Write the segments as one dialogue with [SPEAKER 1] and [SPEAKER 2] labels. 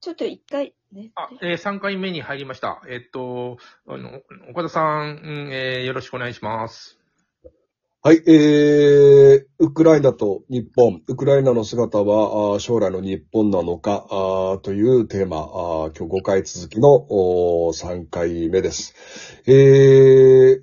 [SPEAKER 1] ちょっと一回ね。
[SPEAKER 2] あ、えー、3回目に入りました。えっと、あの、岡田さん、うんえーよろしくお願いします。
[SPEAKER 3] はい、えー、ウクライナと日本、ウクライナの姿は将来の日本なのかというテーマ、あー今日5回続きのお3回目です。えー、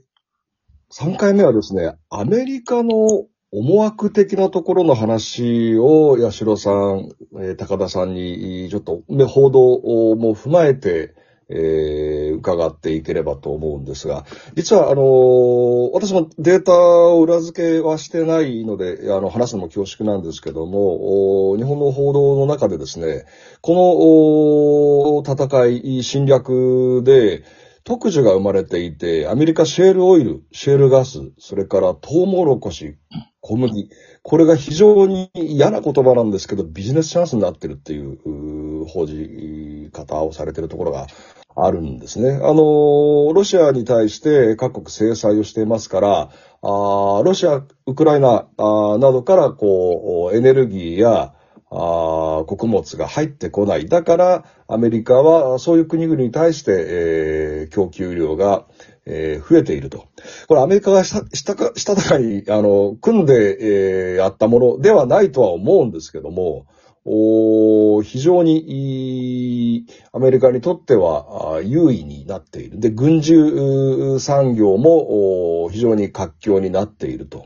[SPEAKER 3] 3回目はですね、アメリカの思惑的なところの話を、八代さん、えー高田さんに、ちょっと、ね報道も踏まえて、えー伺っていければと思うんですが、実は、あのー私もデータを裏付けはしてないので、あの、話すのも恐縮なんですけども、日本の報道の中でですね、この戦い、侵略で、特需が生まれていて、アメリカシェールオイル、シェールガス、それからトウモロコシ、小麦、これが非常に嫌な言葉なんですけど、ビジネスチャンスになってるっていう、うー報じ方をされてるところがあるんですね。あの、ロシアに対して各国制裁をしていますから、あロシア、ウクライナあなどから、こう、エネルギーや、あ穀物が入ってこない。だから、アメリカはそういう国々に対して、えー供給量が、えー増えていると。これアメリカがした、したか、したたかに、あの、組んで、えーやったものではないとは思うんですけども、お非常にいいアメリカにとっては優位になっている。で、軍需産業も非常に活況になっていると。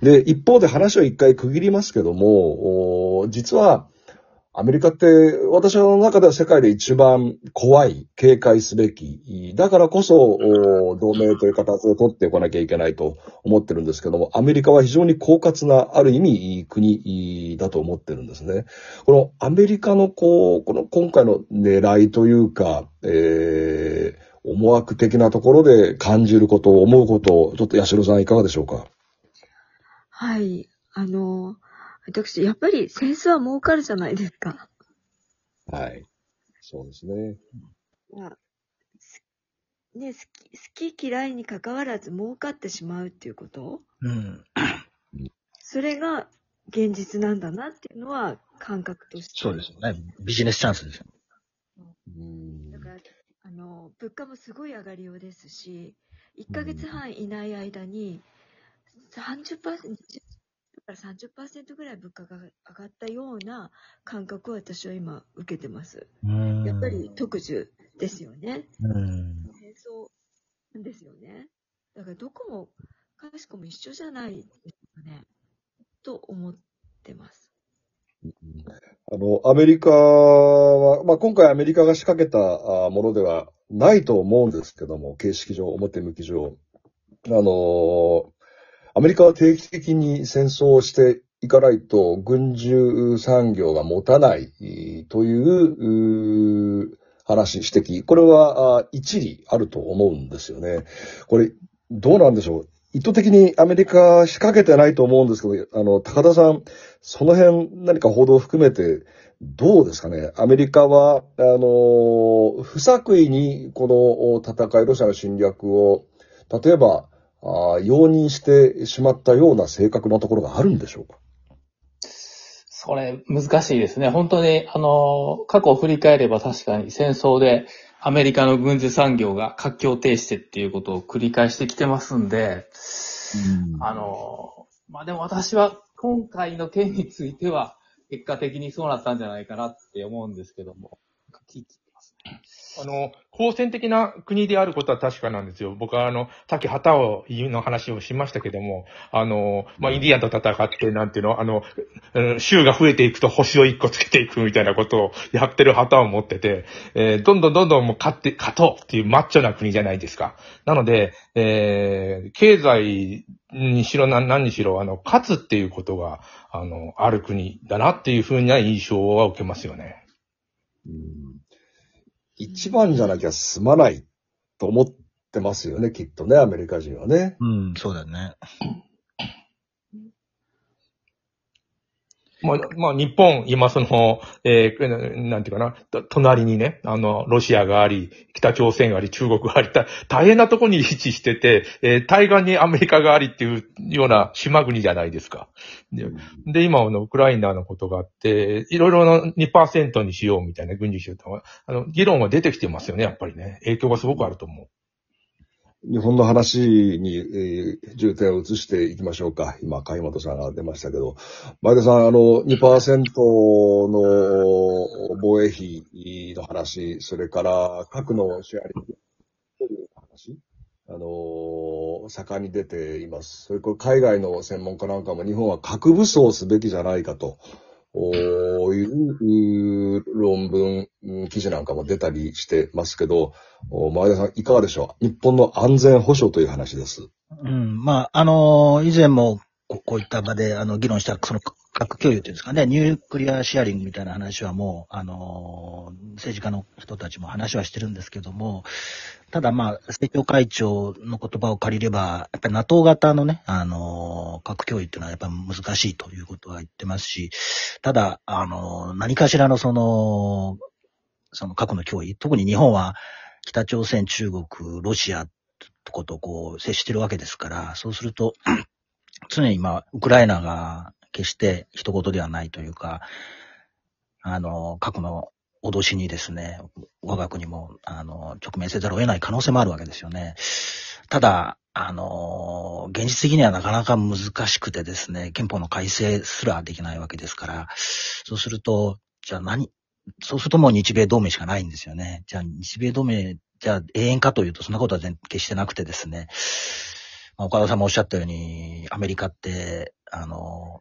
[SPEAKER 3] で、一方で話を一回区切りますけども、実は、アメリカって、私の中では世界で一番怖い、警戒すべき、だからこそ、お同盟という形を取っておかなきゃいけないと思ってるんですけども、アメリカは非常に狡猾な、ある意味、国だと思ってるんですね。このアメリカの、こう、この今回の狙いというか、えー、思惑的なところで感じること、思うこと、ちょっと八代さんいかがでしょうか？
[SPEAKER 1] はい。あの、私、やっぱり戦争は儲かるじゃないですか。
[SPEAKER 3] はい。そうですね。
[SPEAKER 1] まあすね、好き、好き嫌いに関わらず儲かってしまうっていうこと？
[SPEAKER 4] うん。
[SPEAKER 1] それが現実なんだなっていうのは感覚として。
[SPEAKER 4] そうですよね。ビジネスチャンスですよ。
[SPEAKER 3] うん
[SPEAKER 1] だから、あの、物価もすごい上がりようですし、1ヶ月半いない間に30%、20%から30%ぐらい物価が上がったような感覚を私は今受けてます。
[SPEAKER 4] うん
[SPEAKER 1] やっぱり特需ですよね。
[SPEAKER 4] うん。
[SPEAKER 1] 戦争ですよね。だからどこもかしこも一緒じゃないですかね。と思ってます。
[SPEAKER 3] あの、アメリカは、まあ、今回アメリカが仕掛けたあものではないと思うんですけども、形式上、表向き上。あの、アメリカは定期的に戦争をしていかないと、軍需産業が持たないという話、指摘。これは一理あると思うんですよね。これ、どうなんでしょう？意図的にアメリカ仕掛けてないと思うんですけど、あの、高田さん、その辺何か報道を含めて、どうですかね？アメリカは、あの、不作為にこの戦い、ロシアの侵略を、例えば、あー容認してしまったような性格のところがあるんでしょうか？
[SPEAKER 5] それ、難しいですね。本当に、あの、過去を振り返れば確かに戦争でアメリカの軍需産業が活況停止っていうことを繰り返してきてますんで、あの、まあ、でも私は今回の件については結果的にそうなったんじゃないかなって思うんですけども。聞いてますね
[SPEAKER 2] あの、好戦的な国であることは確かなんですよ。僕はあの、さっき旗をの話をしましたけども、あの、まあ、インディアンと戦って、なんていうの、あの、うん州が増えていくと星を一個つけていくみたいなことをやってる旗を持ってて、えーどんどんどんどんもう勝って、勝とうっていうマッチョな国じゃないですか。なので、えー経済にしろ何何にしろ、あの、勝つっていうことが、あの、ある国だなっていうふうな印象は受けますよね。
[SPEAKER 3] うん一番じゃなきゃ済まないと思ってますよね、きっとね、アメリカ人はね。
[SPEAKER 4] うん、そうだよね。
[SPEAKER 2] まあ、まあ、日本、今その、えーなんていうかな、と隣にね、あの、ロシアがあり、北朝鮮があり、中国があり、た大変なところに位置してて、えー対岸にアメリカがありっていうような島国じゃないですか。で、で今のウクライナのことがあって、いろいろな2%にしようみたいな軍事費用あの、議論が出てきてますよね、やっぱりね。影響がすごくあると思う。
[SPEAKER 3] 日本の話に、えー重点を移していきましょうか。今、貝本さんが出ましたけど。前田さん、あの、2%の防衛費の話、それから核のシェアリングという話、あの、盛んに出ています。それから海外の専門家なんかも日本は核武装すべきじゃないかと。おーいう論文、記事なんかも出たりしてますけど、前田さん、いかがでしょう？日本の安全保障という話です。
[SPEAKER 4] うん。まあ、あの以前もここういった場で、あの、議論した、その、核共有っていうんですかね、ニュークリアシェアリングみたいな話はもう、あの政治家の人たちも話はしてるんですけども、ただまあ、政調会長の言葉を借りれば、やっぱり NATO 型のね、あの核共有っていうのはやっぱり難しいということは言ってますし、ただ、あの何かしらのその、その核の脅威、特に日本は北朝鮮、中国、ロシアとことこう接してるわけですから、そうすると、常にまあ、ウクライナが決して一言ではないというか、あの、核の脅しにですね、我が国も、あの、直面せざるを得ない可能性もあるわけですよね。ただ、あの、現実的にはなかなか難しくてですね、憲法の改正すらできないわけですから、そうすると、じゃあ何、そうするともう日米同盟しかないんですよね。じゃあ日米同盟、じゃあ永遠かというとそんなことは全決してなくてですね、まあ、岡田さんもおっしゃったように、アメリカって、あの、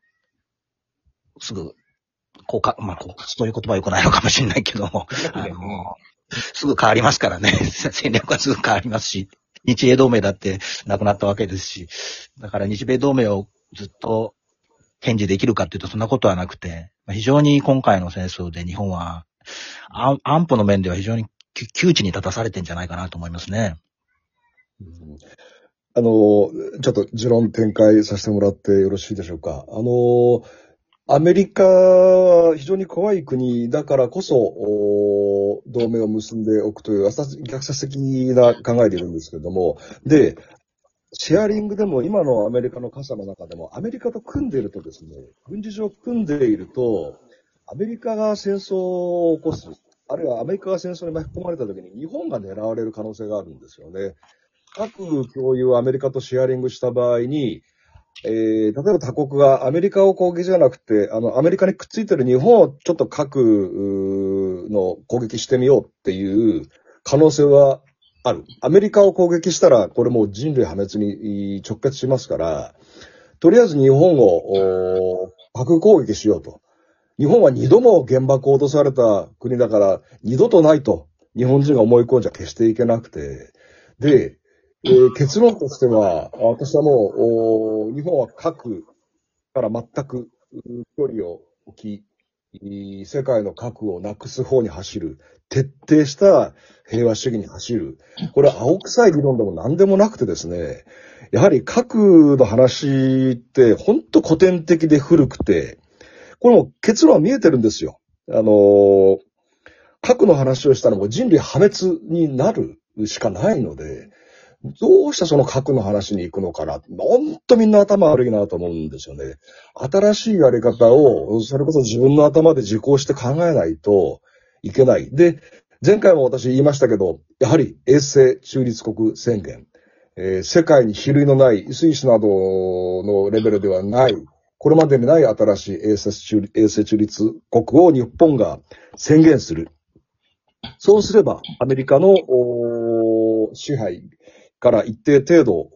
[SPEAKER 4] すぐ、こうか、まあ、こうそういう言葉は良くないのかもしれないけども、あの、すぐ変わりますからね。戦略はすぐ変わりますし、日英同盟だってなくなったわけですし、だから日米同盟をずっと返事できるかっていうとそんなことはなくて、まあ非常に今回の戦争で日本は安安保の面では非常にき窮地に立たされてんじゃないかなと思いますね。
[SPEAKER 3] あの、ちょっと持論展開させてもらってよろしいでしょうか。あの、アメリカは非常に怖い国だからこそ、同盟を結んでおくという逆説的な考えでいるんですけれども、で、シェアリングでも今のアメリカの傘の中でも、アメリカと組んでいるとですね、軍事上組んでいると、アメリカが戦争を起こす、あるいはアメリカが戦争に巻き込まれた時に日本が狙われる可能性があるんですよね。核共有をアメリカとシェアリングした場合に、えー、例えば他国がアメリカを攻撃じゃなくて、あの、アメリカにくっついてる日本をちょっと核の攻撃してみようっていう可能性はある。アメリカを攻撃したら、これもう人類破滅に直結しますから、とりあえず日本を核攻撃しようと。日本は二度も原爆を落とされた国だから、二度とないと日本人が思い込んじゃ決していけなくて、で、えー結論としては、私はもう、日本は核から全く距離を置き、世界の核をなくす方に走る、徹底した平和主義に走る。これは青臭い理論でも何でもなくてですね、やはり核の話って本当古典的で古くて、これも結論は見えてるんですよ。あの核の話をしたらもう人類破滅になるしかないので、どうしてその核の話に行くのかな。ほんとみんな頭悪いなと思うんですよね。新しいやり方を、それこそ自分の頭で受講して考えないといけない。で、前回も私言いましたけど、やはり衛星中立国宣言。えー世界に比類のない、スイスなどのレベルではない、これまでにない新しい衛星中衛星中立国を日本が宣言する。そうすれば、アメリカの支配から一定程度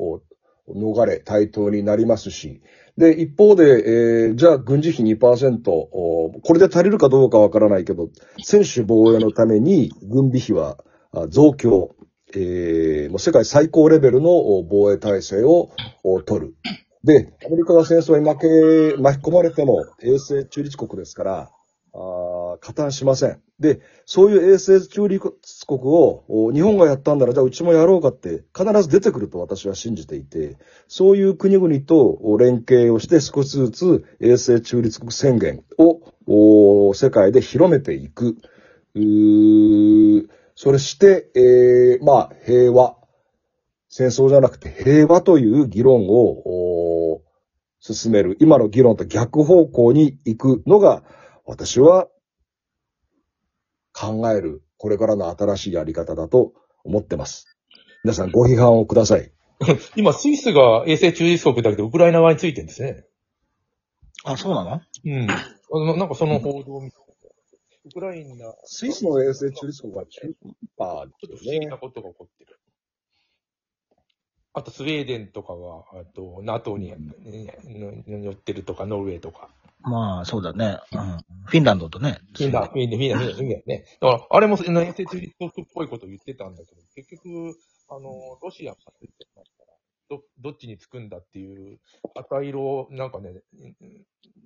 [SPEAKER 3] 逃れ、対等になりますし、で、一方で、えーじゃあ軍事費2%、これで足りるかどうかわからないけど、専守防衛のために軍備費は増強、えーもう世界最高レベルの防衛体制を取る。で、アメリカが戦争に負け、巻き込まれても衛星中立国ですから、あ加担しません。で、そういう衛星中立国を日本がやったんなら、じゃあうちもやろうかって必ず出てくると私は信じていて、そういう国々と連携をして少しずつ衛星中立国宣言を世界で広めていく。うそれして、えーまあ、平和。戦争じゃなくて平和という議論を進める。今の議論と逆方向に行くのが、私は考える、これからの新しいやり方だと思ってます。皆さんご批判をください。
[SPEAKER 2] 今、スイスが衛星中立国だけど、ウクライナ側についてるんですね。
[SPEAKER 4] あ、そうなの？
[SPEAKER 2] うん。あのなんかその報道を見た。ウクライナ、
[SPEAKER 3] スイスの衛星中立国は中パー
[SPEAKER 2] ちょっと不思議なことが起こってる。あと、スウェーデンとかが、あと、NATO にねに寄ってるとか、ノルウェーとか。
[SPEAKER 4] まあ、そうだね。うん。フィンランドとね。
[SPEAKER 2] フィンランド、フィンランド、フィンランド、フィンランドね。だから、あれも、衛星中立国っぽいことを言ってたんだけど、結局、あの、ロシアが言ってますから、ど、どっちにつくんだっていう赤色を、なんかね、うん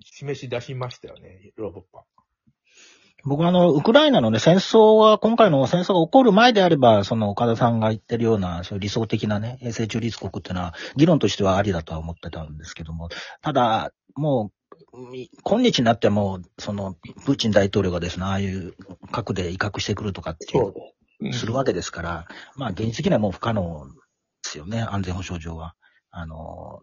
[SPEAKER 2] 示し出しましたよね、ヨーロッパ。
[SPEAKER 4] 僕はあの、ウクライナのね、戦争は、今回の戦争が起こる前であれば、その岡田さんが言ってるような、そういう理想的なね、衛星中立国っていうのは、議論としてはありだとは思ってたんですけども、ただ、もう、み今日になっても、その、プーチン大統領がですね、ああいう核で威嚇してくるとかっていう、
[SPEAKER 2] うん
[SPEAKER 4] するわけですから、まあ、現実的にはもう不可能ですよね、安全保障上は。あの、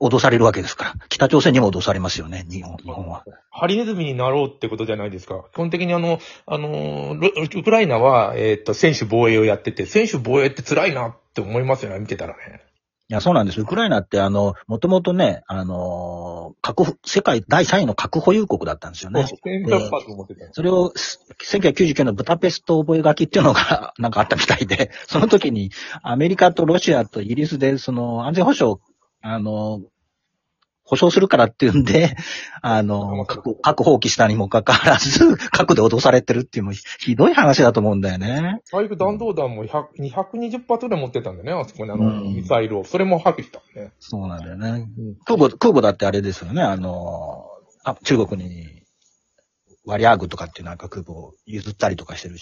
[SPEAKER 4] 脅されるわけですから。北朝鮮にも脅されますよね、日本日本は。
[SPEAKER 2] ハリネズミになろうってことじゃないですか。基本的にあの、あの、ロウクライナは、えっ、と、選手防衛をやってて、選手防衛って辛いなって思いますよね、見てたらね。
[SPEAKER 4] いや、そうなんです。ウクライナって、あの、もともとね、あの、核、世界第3位の核保有国だったんですよね。それを、す1999年のブタペスト覚書きっていうのが、なんかあったみたいで、その時に、アメリカとロシアとイギリスで、その、安全保障、あの、保障するからっていうんで、あの、核、核放棄したにもかかわらず、核で脅されてるっていうのもひひどい話だと思うんだよね。
[SPEAKER 2] 最悪弾道弾も100 220発ぐらい持ってたんだよね、あそこにあの、
[SPEAKER 4] うん
[SPEAKER 2] ミサイルを。それも破棄したね。
[SPEAKER 4] そうなんだよね。空母、空母だってあれですよね、あの、あ中国に、ワリアーグとかっていうなんか空母を譲ったりとかしてるし。